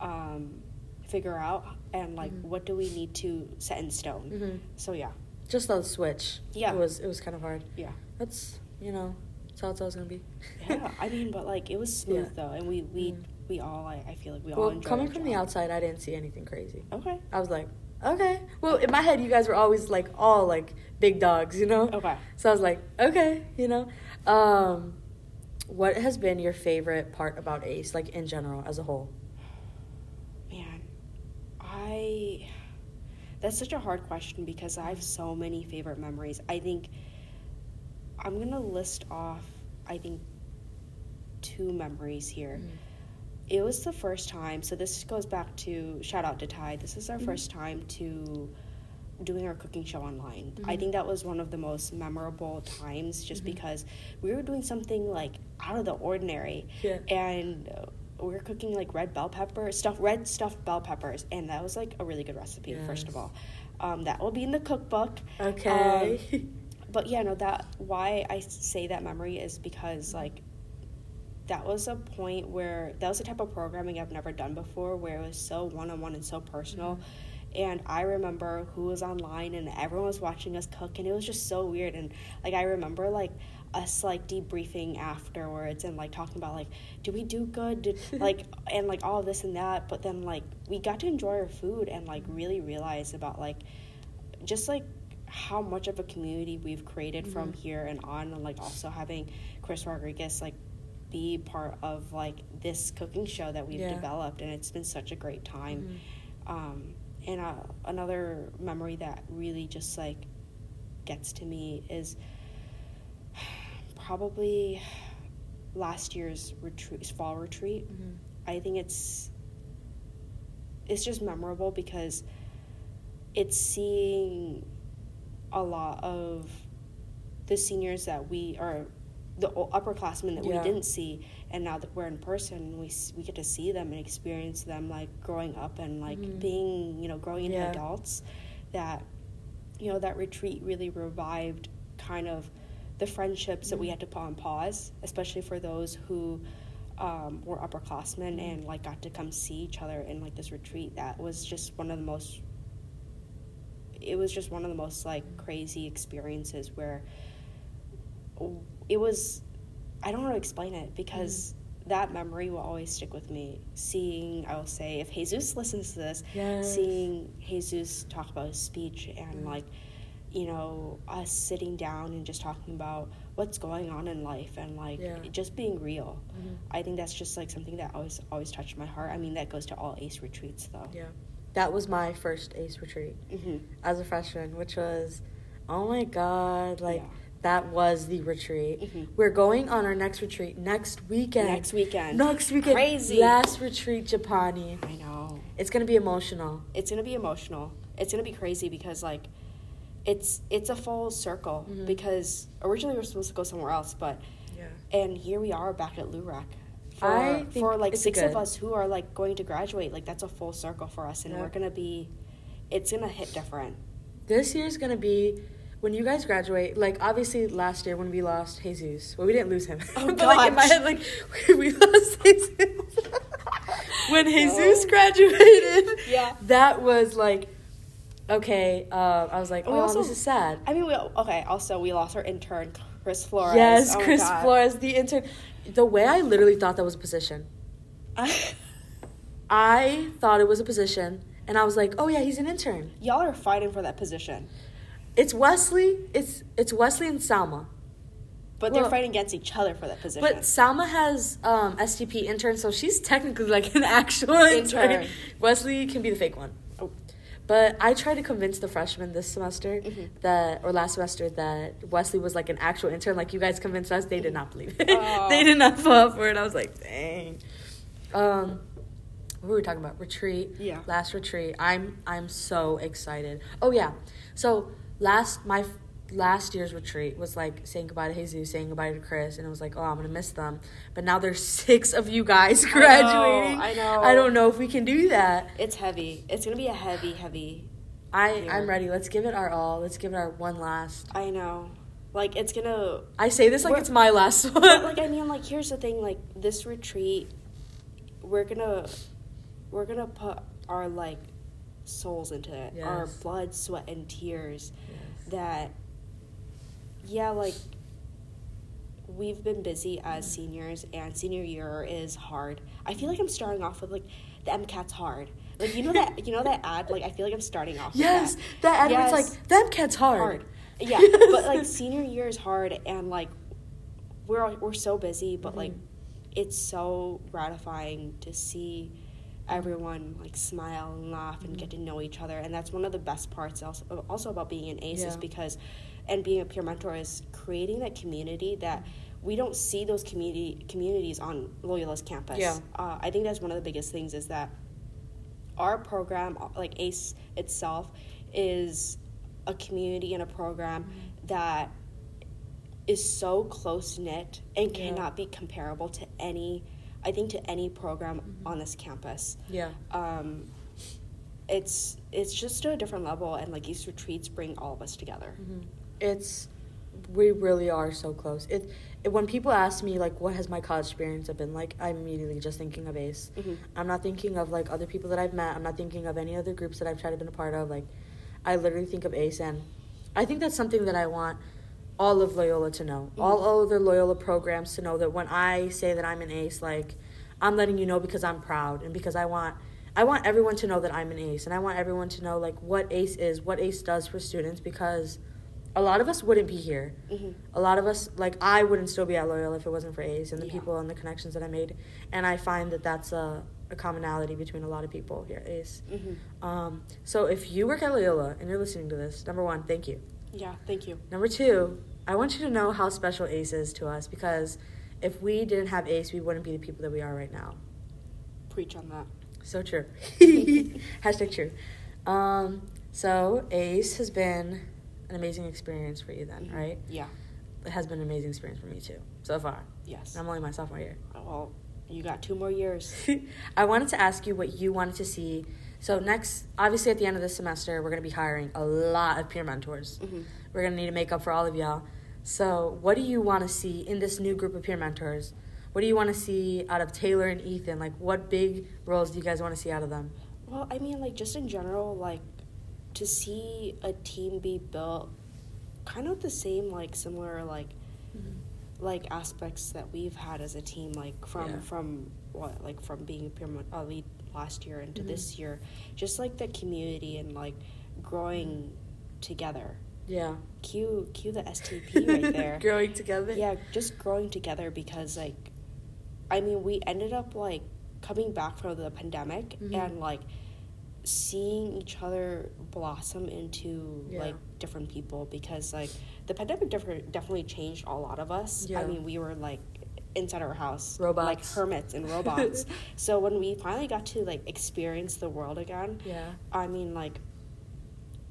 um, figure out and like Mhm. what do we need to set in stone hmm so yeah Just on the switch. Yeah. it was it was kind of hard. yeah That's you know that's how it's always gonna be. yeah, I mean, but like it was smooth Yeah. though, and we we Mm. we all I, I feel like we all well, enjoyed coming from the outside, I didn't see anything crazy. Okay. I was like, okay. Well, in my head, you guys were always like all like big dogs, you know. Okay. So I was like, okay, you know. Um, what has been your favorite part about Ace, like in general, as a whole? Man, I that's such a hard question because I have so many favorite memories. I think I'm gonna list off. I think two memories here. It was the first time. So this goes back to shout out to Ty. This is our Mhm. first time to doing our cooking show online. I Mhm. think that was one of the most memorable times, just Mhm. because we were doing something like out of the ordinary, Yeah. and we were cooking like red bell pepper stuff, red stuffed bell peppers, and that was like a really good recipe. First of all, um, that will be in the cookbook. Okay. But yeah, no, that why I say that memory is because like that was a point where that was the type of programming I've never done before where it was so one on one and so personal. And I remember who was online and everyone was watching us cook and it was just so weird. And like I remember like us like debriefing afterwards and like talking about like did we do good? Did like and like all this and that. But then like we got to enjoy our food and like really realize about like just like how much of a community we've created from Mhm. here and on. And like also having chris rodriguez like be part of like this cooking show that we've Yeah. developed and it's been such a great time Mhm. um, and uh, another memory that really just like gets to me is probably last year's retreat fall retreat Mhm. I think it's it's just memorable because it's seeing a lot of the seniors that we are the upperclassmen that Yeah. we didn't see and now that we're in person we we get to see them and experience them like growing up and like Mhm. being you know growing into Yeah. adults that you know that retreat really revived kind of the friendships that we Mhm. had to put on pause especially for those who um, were upperclassmen Mhm. and like got to come see each other in like this retreat that was just one of the most it was just one of the most like crazy experiences where it was i don't know how to explain it because that memory will always stick with me. Seeing, I will say, if Jesus listens to this, Yes. seeing Jesus talk about his speech and Mm. like, you know, us sitting down and just talking about what's going on in life and like Yeah. just being real. Mhm. I think that's just like something that always always touched my heart. I mean, that goes to all ACE retreats though. Yeah. That was my first ACE retreat hmm as a freshman, which was, oh my God, like Yeah. That was the retreat. Mhm. We're going on our next retreat next weekend. Next weekend. Next weekend. Crazy. Last retreat, Japani. I know. It's gonna be emotional. It's gonna be emotional. It's gonna be crazy because like, it's it's a full circle Mhm. because originally we were supposed to go somewhere else, but Yeah. and here we are back at LUREC. For, I think for like six good. of us who are like going to graduate, like that's a full circle for us, and Yeah. we're gonna be, it's gonna hit different. This year's gonna be when you guys graduate. Like obviously last year when we lost Jesus, well we didn't lose him. Oh, but like in my head, like we lost Jesus. when Jesus graduated, Yeah. that was like okay. Uh, I was like, oh, also- this is sad. I mean, we okay. Also, we lost our intern, Chris Flores. Yes, Oh Chris God. Flores, the intern. The way I literally thought that was a position. I thought it was a position, and I was like, oh yeah, he's an intern. Y'all are fighting for that position, It's Wesley. It's it's Wesley and Salma. but they're Well- fighting against each other for that position. But Salma has um, STP intern, so she's technically like an actual intern. Intern. Wesley can be the fake one. Oh. But I tried to convince the freshmen this semester Mhm. that, or last semester, that Wesley was like an actual intern. Like you guys convinced us, they did not believe it. Aw. they did not fall for it. I was like, dang. Um, what were we talking about? Retreat. Yeah. Last retreat. I'm I'm so excited. Oh yeah. So last my last year's retreat was like saying goodbye to Jesus, saying goodbye to Chris, and it was like, oh, I'm gonna miss them. But now there's six of you guys graduating. I know. I don't know if we can do that. it's heavy. It's gonna be a heavy, heavy. I Yeah. I'm ready. Let's give it our all. Let's give it our one last. I know. Like it's gonna. I say this like it's my last one. Like I mean, like here's the thing. Like this retreat, we're gonna, we're gonna put our like souls into it. Our blood, sweat, and tears. Yes. That. Yeah, like. We've been busy as seniors, and senior year is hard. I feel like I'm starting off with like the MCAT's hard. Like you know that you know that ad. Like I feel like I'm starting off. with Yes, that. that ad Yes. was like that cat's hard. hard. Yeah, but like senior year is hard, and like we're we're so busy, but like Mhm. it's so gratifying to see everyone like smile and laugh and get to know each other, and that's one of the best parts also also about being an ACE is because and being a peer mentor is creating that community that we don't see those community communities on Loyola's campus. Yeah. Uh, I think that's one of the biggest things is that our program, like ACE itself, is a community and a program Mm-hmm. that is so close knit and Yeah. cannot be comparable to any, I think, to any program Mm-hmm. on this campus. Yeah. Um, it's it's just a different level, and like these retreats bring all of us together. Mhm. It's we really are so close. It, it when people ask me like what has my college experience been like, I'm immediately just thinking of Ace. Mhm. I'm not thinking of like other people that I've met. I'm not thinking of any other groups that I've tried to been a part of. Like, I literally think of Ace, and I think that's something that I want all of Loyola to know. Mm-hmm. All other Loyola programs to know that when I say that I'm an Ace, like I'm letting you know because I'm proud and because I want. I want everyone to know that I'm an ace, and I want everyone to know like what ACE is, what ACE does for students, because a lot of us wouldn't be here. Mhm. A lot of us, like I, wouldn't still be at Loyola if it wasn't for ACE and the Yeah. people and the connections that I made. And I find that that's a, a commonality between a lot of people here at ACE. Mhm. Um, so if you work at Loyola and you're listening to this, number one, thank you. Yeah, thank you. Number two, I want you to know how special ACE is to us because if we didn't have ACE, we wouldn't be the people that we are right now. Preach on that. So true. Hashtag true. Um, so ACE has been an amazing experience for you then, Mhm. right? Yeah. It has been an amazing experience for me too, so far. Yes. I'm only my sophomore year. Well, you got two more years. I wanted to ask you what you wanted to see. So next, obviously at the end of this semester, we're going to be hiring a lot of peer mentors. Mhm. We're going to need to make up for all of y'all. So what do you want to see in this new group of peer mentors? What do you want to see out of Taylor and Ethan? Like, what big roles do you guys want to see out of them? Well, I mean, like, just in general, like, to see a team be built kind of the same, like, similar, like, like aspects that we've had as a team, like from Yeah. from what like from being pyramid uh, lead last year into Mhm. this year, just like the community and like growing together. Yeah. Cue cue the STP right there. Growing together. Yeah, just growing together because like, I mean, we ended up like coming back from the pandemic Mhm. and like seeing each other blossom into Yeah. like different people because like the pandemic definitely changed a lot of us. Yeah. I mean, we were like inside our house Robots. like hermits and robots. so when we finally got to like experience the world again, Yeah. I mean, like,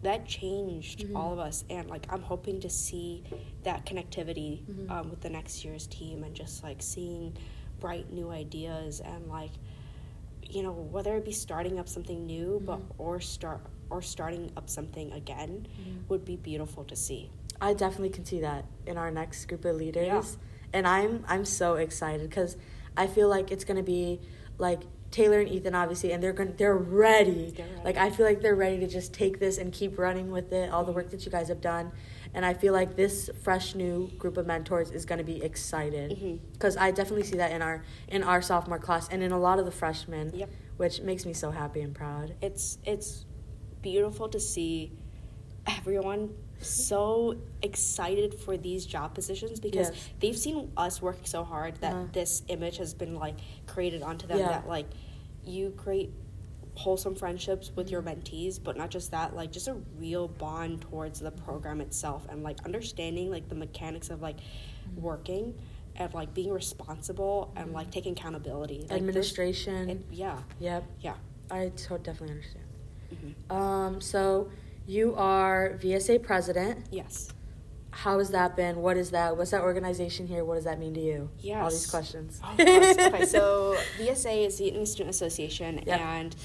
that changed Mhm. all of us. And, like, I'm hoping to see that connectivity Mhm. um, with the next year's team and just, like, seeing bright new ideas and, like, you know, whether it be starting up something new, but Mhm. or start or starting up something again Mhm. would be beautiful to see. I definitely can see that in our next group of leaders, Yeah. and I'm I'm so excited because I feel like it's gonna be like Taylor and Ethan obviously, and they're going to they're ready. They're ready. Like I feel like they're ready to just take this and keep running with it. All the work that you guys have done, and I feel like this fresh new group of mentors is gonna be excited mm-hmm. because I definitely see that in our in our sophomore class and in a lot of the freshmen, Yep. which makes me so happy and proud. it's it's beautiful to see everyone so excited for these job positions because Yes. they've seen us work so hard that Uh-huh. this image has been like created onto them Yeah. that like you create wholesome friendships with your mentees but not just that like just a real bond towards the program itself and like understanding like the mechanics of like Mm-hmm. working and like being responsible and like taking accountability like, Administration. it- yeah yep. yeah I so definitely understand. Mhm. Um, so you are VSA president. yes How has that been? What is that? What's that organization here? What does that mean to you? Yes. All these questions. Oh, okay, so VSA is the Vietnamese Student Association, Yep. and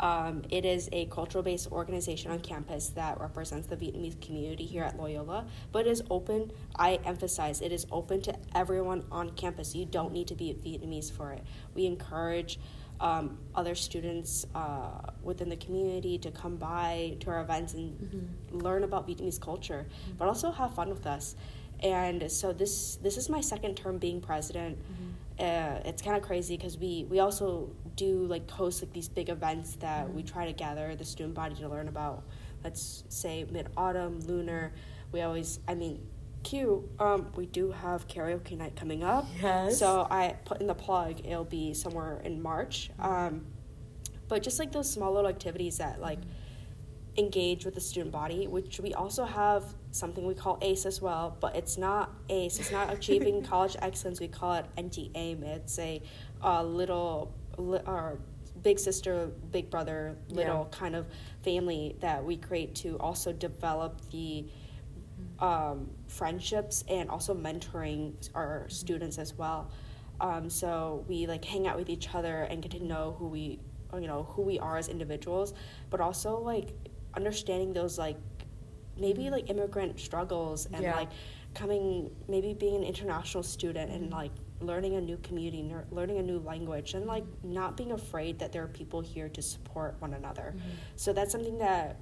um, it is a cultural-based organization on campus that represents the Vietnamese community here at Loyola. But it is open. I emphasize it is open to everyone on campus. You don't need to be Vietnamese for it. We encourage. Um, other students uh, within the community to come by to our events and Mm-hmm. learn about Vietnamese culture, but also have fun with us. And so this this is my second term being president. Uh, it's kind of crazy because we we also do like host like these big events that we try to gather the student body to learn about. Let's say mid autumn, lunar. We always, I mean, cute. Um, we do have karaoke night coming up. Yes. So I put in the plug. It'll be somewhere in March. Um, but just like those small little activities that like engage with the student body, which we also have something we call ACE as well, but it's not ACE. It's not achieving college excellence. We call it Anh Chi Em. It's a uh, little, li- or big sister, big brother, little kind of family that we create to also develop the um, friendships and also mentoring our students as well. Um, so we like hang out with each other and get to know who we, you know, who we are as individuals, but also like understanding those like maybe like immigrant struggles and Yeah. like coming maybe being an international student and like learning a new community learning a new language and like not being afraid that there are people here to support one another so that's something that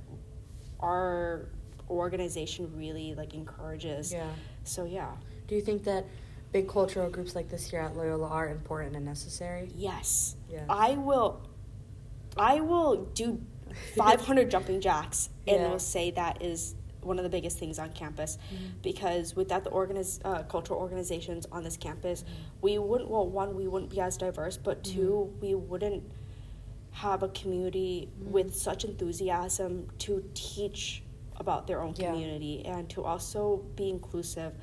our organization really like encourages Yeah. so yeah Do you think that big cultural groups like this here at Loyola are important and necessary? yes Yeah. i will i will do 500 jumping jacks and Yeah. will say that is one of the biggest things on campus Mm-hmm. because without the organiz- uh, cultural organizations on this campus Mm-hmm. we wouldn't well one we wouldn't be as diverse but 2 we wouldn't have a community Mm-hmm. with such enthusiasm to teach about their own Yeah. community and to also be inclusive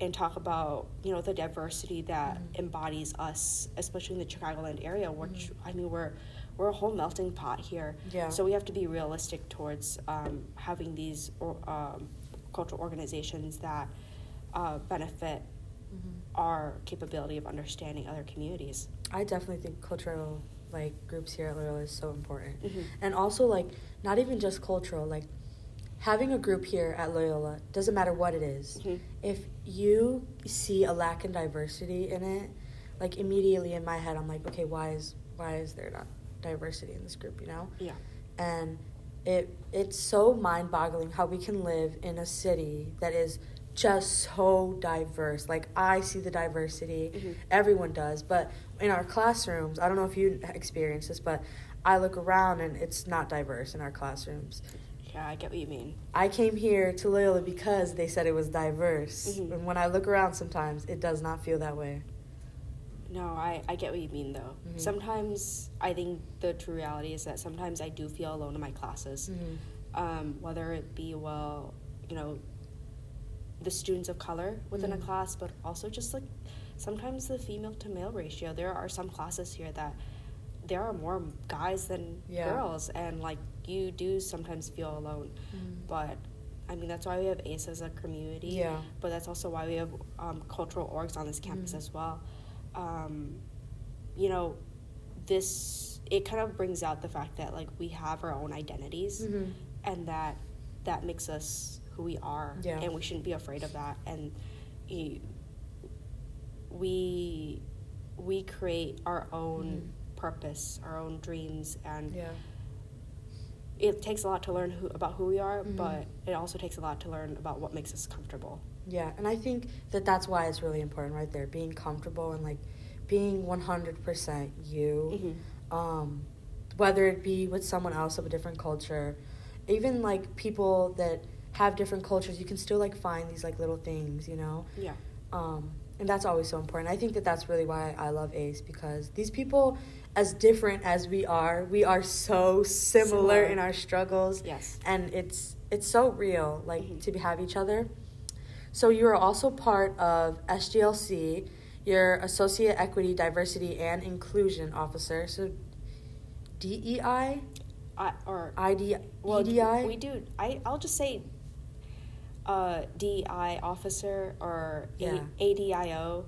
and talk about you know the diversity that Mm-hmm. embodies us especially in the chicagoland area which i mean we're we're a whole melting pot here Yeah. so we have to be realistic towards um, having these or, um, cultural organizations that uh, benefit our capability of understanding other communities I definitely think cultural like groups here at Loyola is so important. Mhm. And also like not even just cultural, like having a group here at Loyola, doesn't matter what it is, Mhm. If you see a lack in diversity in it, like immediately in my head I'm like, okay, why is why is there not diversity in this group, you know? yeah and it it's so mind-boggling how we can live in a city that is just so diverse. Like I see the diversity, Mhm. everyone does, but in our classrooms, I don't know if you experience this, but I look around and it's not diverse in our classrooms. Yeah, I get what you mean. I came here to Loyola because they said it was diverse. Mhm. And when I look around sometimes, it does not feel that way. No, I, I get what you mean though. Mhm. Sometimes I think the true reality is that sometimes I do feel alone in my classes. Mhm. Um, whether it be, well, you know, the students of color within a class, but also just like sometimes the female to male ratio. There are some classes here that there are more guys than Yeah. girls, and like you do sometimes feel alone. Mhm. But I mean, that's why we have ACE as a community. Yeah. But that's also why we have um, cultural orgs on this campus Mhm. as well. Um, you know, this it kind of brings out the fact that like we have our own identities, Mhm. and that that makes us who we are, Yeah. and we shouldn't be afraid of that. And you, we we create our own Mhm. Purpose, our own dreams, and Yeah. it takes a lot to learn who, about who we are, Mhm. but it also takes a lot to learn about what makes us comfortable. Yeah, and I think that that's why it's really important right there, being comfortable and like being 100% you. Mhm. Um, whether it be with someone else of a different culture, even like people that have different cultures, you can still like find these like little things, you know? Yeah. Um, and that's always so important. I think that that's really why I love ACE because these people, as different as we are, we are so similar, Similar. in our struggles. Yes. And it's it's so real, like Mhm. to have each other. So you are also part of SGLC. You're Associate Equity, Diversity, and Inclusion Officer. So DEI, I, or ID, well, EDI. we do. I I'll just say, uh, DEI officer or Yeah. A, ADIO,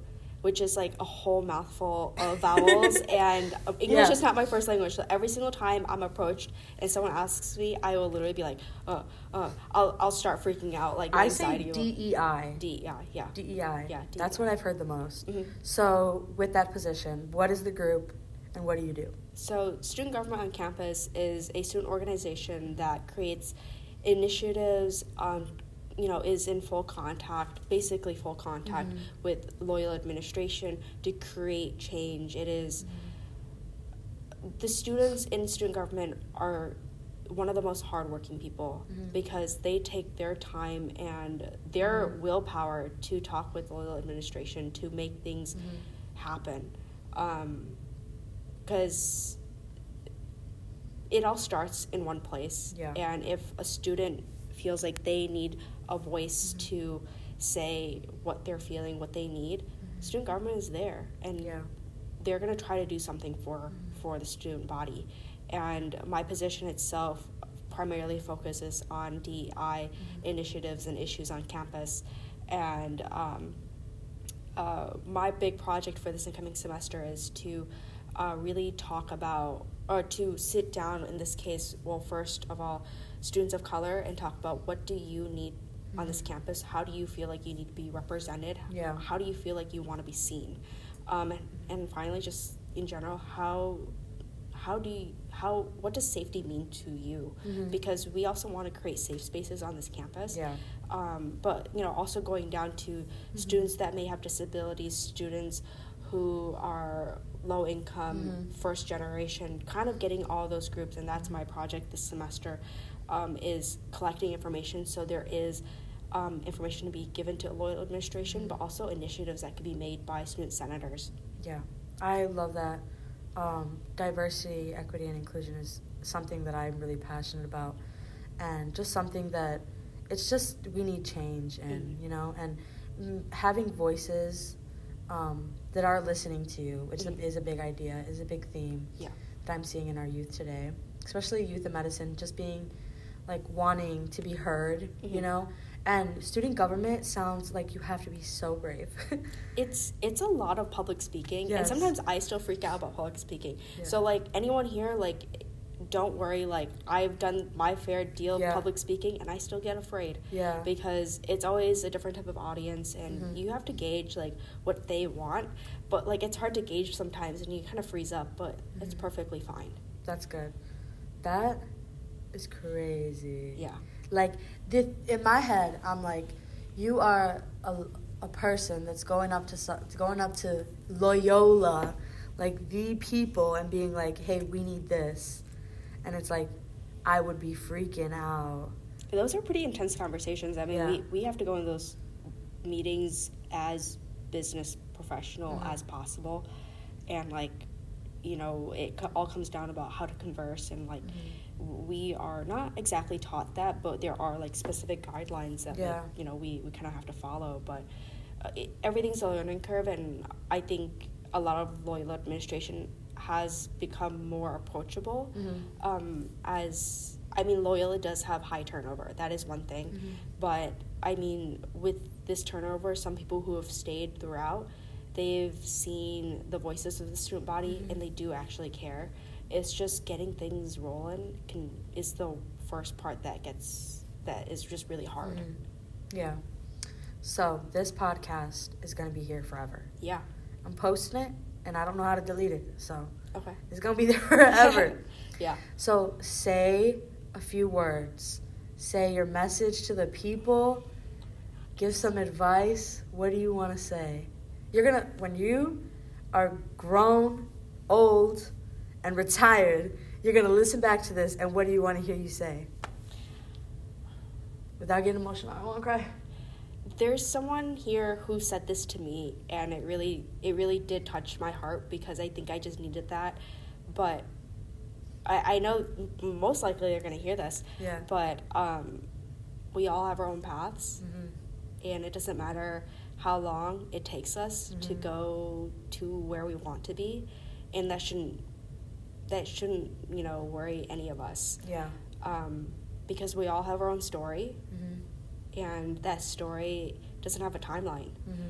which is like a whole mouthful of vowels. and uh, English Yeah. is not my first language, so every single time I'm approached and someone asks me, I will literally be like, uh, uh, I'll I'll start freaking out like I say DEI. DEI, yeah. DEI. Yeah, That's what I've heard the most. Mhm. So, with that position, what is the group and what do you do? So, Student Government on Campus is a student organization that creates initiatives, um, you know, is in full contact, basically full contact Mhm. with Loyola administration to create change. It is- the students in student government are one of the most hardworking people Mhm. because they take their time and their Mhm. willpower to talk with Loyola administration to make things happen. Because it all starts in one place. Yeah. And if a student feels like they need a voice Mhm. to say what they're feeling, what they need, Mhm. student government is there. And Yeah. they're going to try to do something for Mhm. for the student body and my position itself primarily focuses on DEI Mhm. initiatives and issues on campus and um, uh, my big project for this incoming semester is to uh, really talk about or to sit down in this case well first of all students of color and talk about what do you need on this campus how do you feel like you need to be represented Yeah. how do you feel like you want to be seen um, and, and finally just in general how how do you how what does safety mean to you Mhm. because we also want to create safe spaces on this campus Yeah. um, but you know also going down to Mhm. students that may have disabilities students who are low income Mhm. first generation kind of getting all those groups and that's Mhm. my project this semester um, is collecting information so there is um, information to be given to a Loyola administration but also initiatives that could be made by student senators Yeah, I love that. Um, diversity, equity, and inclusion is something that I'm really passionate about, and just something that it's just we need change in, Mhm. you know, and mm, having voices um, that are listening to you, which Mhm. is a big idea, is a big theme yeah that I'm seeing in our youth today, especially youth in medicine, just being like wanting to be heard, you Mhm. know. And student government sounds like you have to be so brave. it's it's a lot of public speaking and sometimes i still freak out about public speaking Yeah. so like anyone here like don't worry like i've done my fair deal Yeah. of public speaking and i still get afraid yeah. because it's always a different type of audience and Mhm. you have to gauge like what they want but like it's hard to gauge sometimes and you kind of freeze up but it's Mhm. perfectly fine That's good. That is crazy. yeah Like the, in my head, I'm like, you are a, a person that's going up to going up to Loyola, like the people, and being like, "Hey, we need this," and it's like, I would be freaking out. Those are pretty intense conversations. I mean, Yeah. we, we have to go in those meetings as business professional Mhm. as possible, and like, you know, it all comes down about how to converse and like. We are not exactly taught that, but there are like specific guidelines that Yeah. like, you know we, we kind of have to follow. But uh, it, everything's a learning curve, and I think a lot of Loyola administration has become more approachable. Mhm. Um, as I mean, Loyola does have high turnover. That is one thing, Mhm. but I mean, with this turnover, some people who have stayed throughout, they've seen the voices of the student body, Mhm. and they do actually care. It's just getting things rolling can is the first part that gets that is just really hard. Mhm. Yeah. So this podcast is gonna be here forever. Yeah. I'm posting it, and I don't know how to delete it, so Okay. it's gonna be there forever. Yeah. So say a few words. Say your message to the people. Give some advice. What do you want to say? You're gonna when you are grown, old, and retired. You're gonna listen back to this, and what do you want to hear you say? Without getting emotional, I won't cry. there's someone here who said this to me and it really it really did touch my heart because i think i just needed that but i, I know most likely they're going to hear this Yeah. but um, we all have our own paths hmm and it doesn't matter how long it takes us to Mhm. go to where we want to be and that shouldn't that shouldn't you know worry any of us Yeah. um, because we all have our own story hmm and that story doesn't have a timeline hmm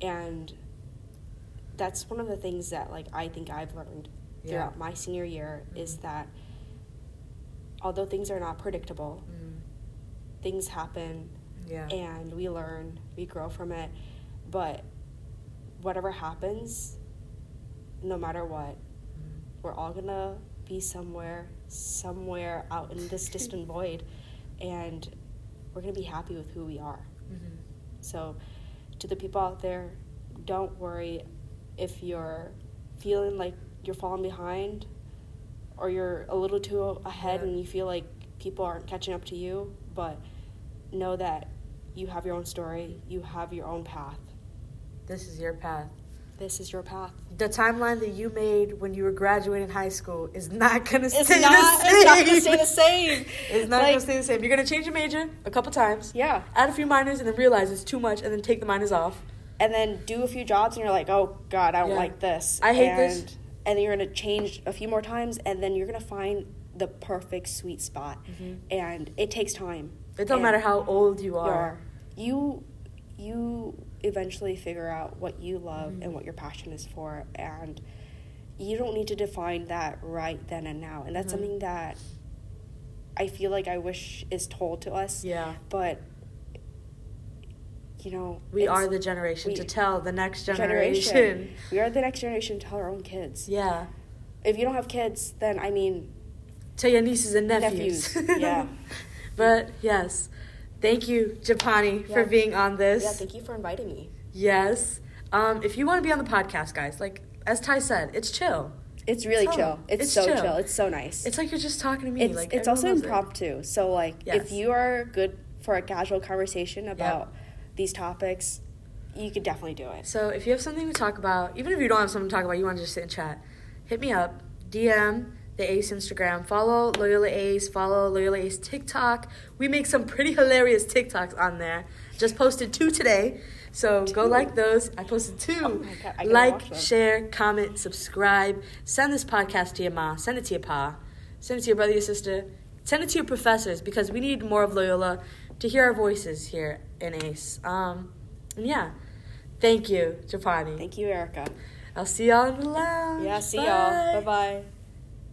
and that's one of the things that like i think i've learned Yeah. throughout my senior year is Mhm. that although things are not predictable hmm things happen Yeah. and we learn we grow from it but whatever happens no matter what. We're all gonna be somewhere somewhere out in this distant void and we're gonna be happy with who we are Mhm. So, to the people out there, don't worry if you're feeling like you're falling behind or you're a little too ahead Yeah. and you feel like people aren't catching up to you, but know that you have your own story, you have your own path. This is your path. This is your path. The timeline that you made when you were graduating high school is not gonna It's stay not, the same. it's not gonna stay the same. It's not Like, gonna stay the same. You're gonna change your major a couple times, Yeah. add a few minors, and then realize it's too much, and then take the minors off. and then do a few jobs and you're like, oh God, I don't Yeah. like this. I hate and, this. And then you're gonna change a few more times and then you're gonna find the perfect sweet spot. Mhm. And it takes time. It don't And matter how old you you are. are. You you eventually figure out what you love Mhm. and what your passion is for and you don't need to define that right then and now. And that's Mhm. something that I feel like I wish is told to us. Yeah. But you know, We are the generation to tell the next generation. generation. We are the next generation to tell our own kids. Yeah. If you don't have kids, then I mean, Tell your nieces and nephews. Nephews, yeah. but yes. Thank you, Japani, for being on this. yeah. Thank you for inviting me. Yes. Um, if you want to be on the podcast, guys, like as Ty said, it's chill. It's really Tell chill. It's, It's so chill. chill. It's so nice. It's like you're just talking to me. it's like it's also loves it. impromptu. So like, Yes. if you are good for a casual conversation about these topics, you could definitely do it. So if you have something to talk about, even if you don't have something to talk about, you want to just sit and chat, hit me up, DM the Ace Instagram, follow Loyola Ace, follow Loyola Ace TikTok. We make some pretty hilarious TikToks on there. Just posted two today, so go like those. I posted two. Oh my God, I like, share, comment, subscribe. Send this podcast to your ma. Send it to your pa. Send it to your brother, your sister. Send it to your professors because we need more of Loyola to hear our voices here in Ace. Um, and yeah, thank you, Japani. Thank you, Erica. I'll see y'all in the lounge. Yeah. See Bye. y'all. Bye bye.